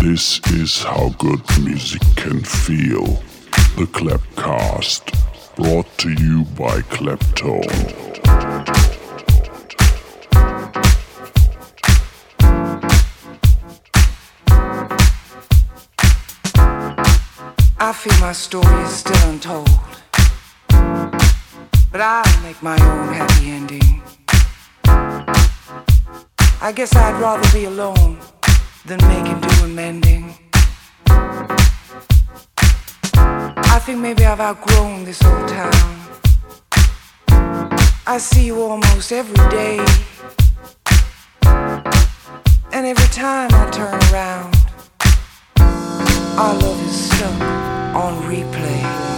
This is how good music can feel. The Clapcast, brought to you by Claptone. I feel my story is still untold. But I'll make my own happy ending. I guess I'd rather be alone than making do and mending. I think maybe I've outgrown this old town. I see you almost every day. And every time I turn around, our love is stuck on replay.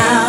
Over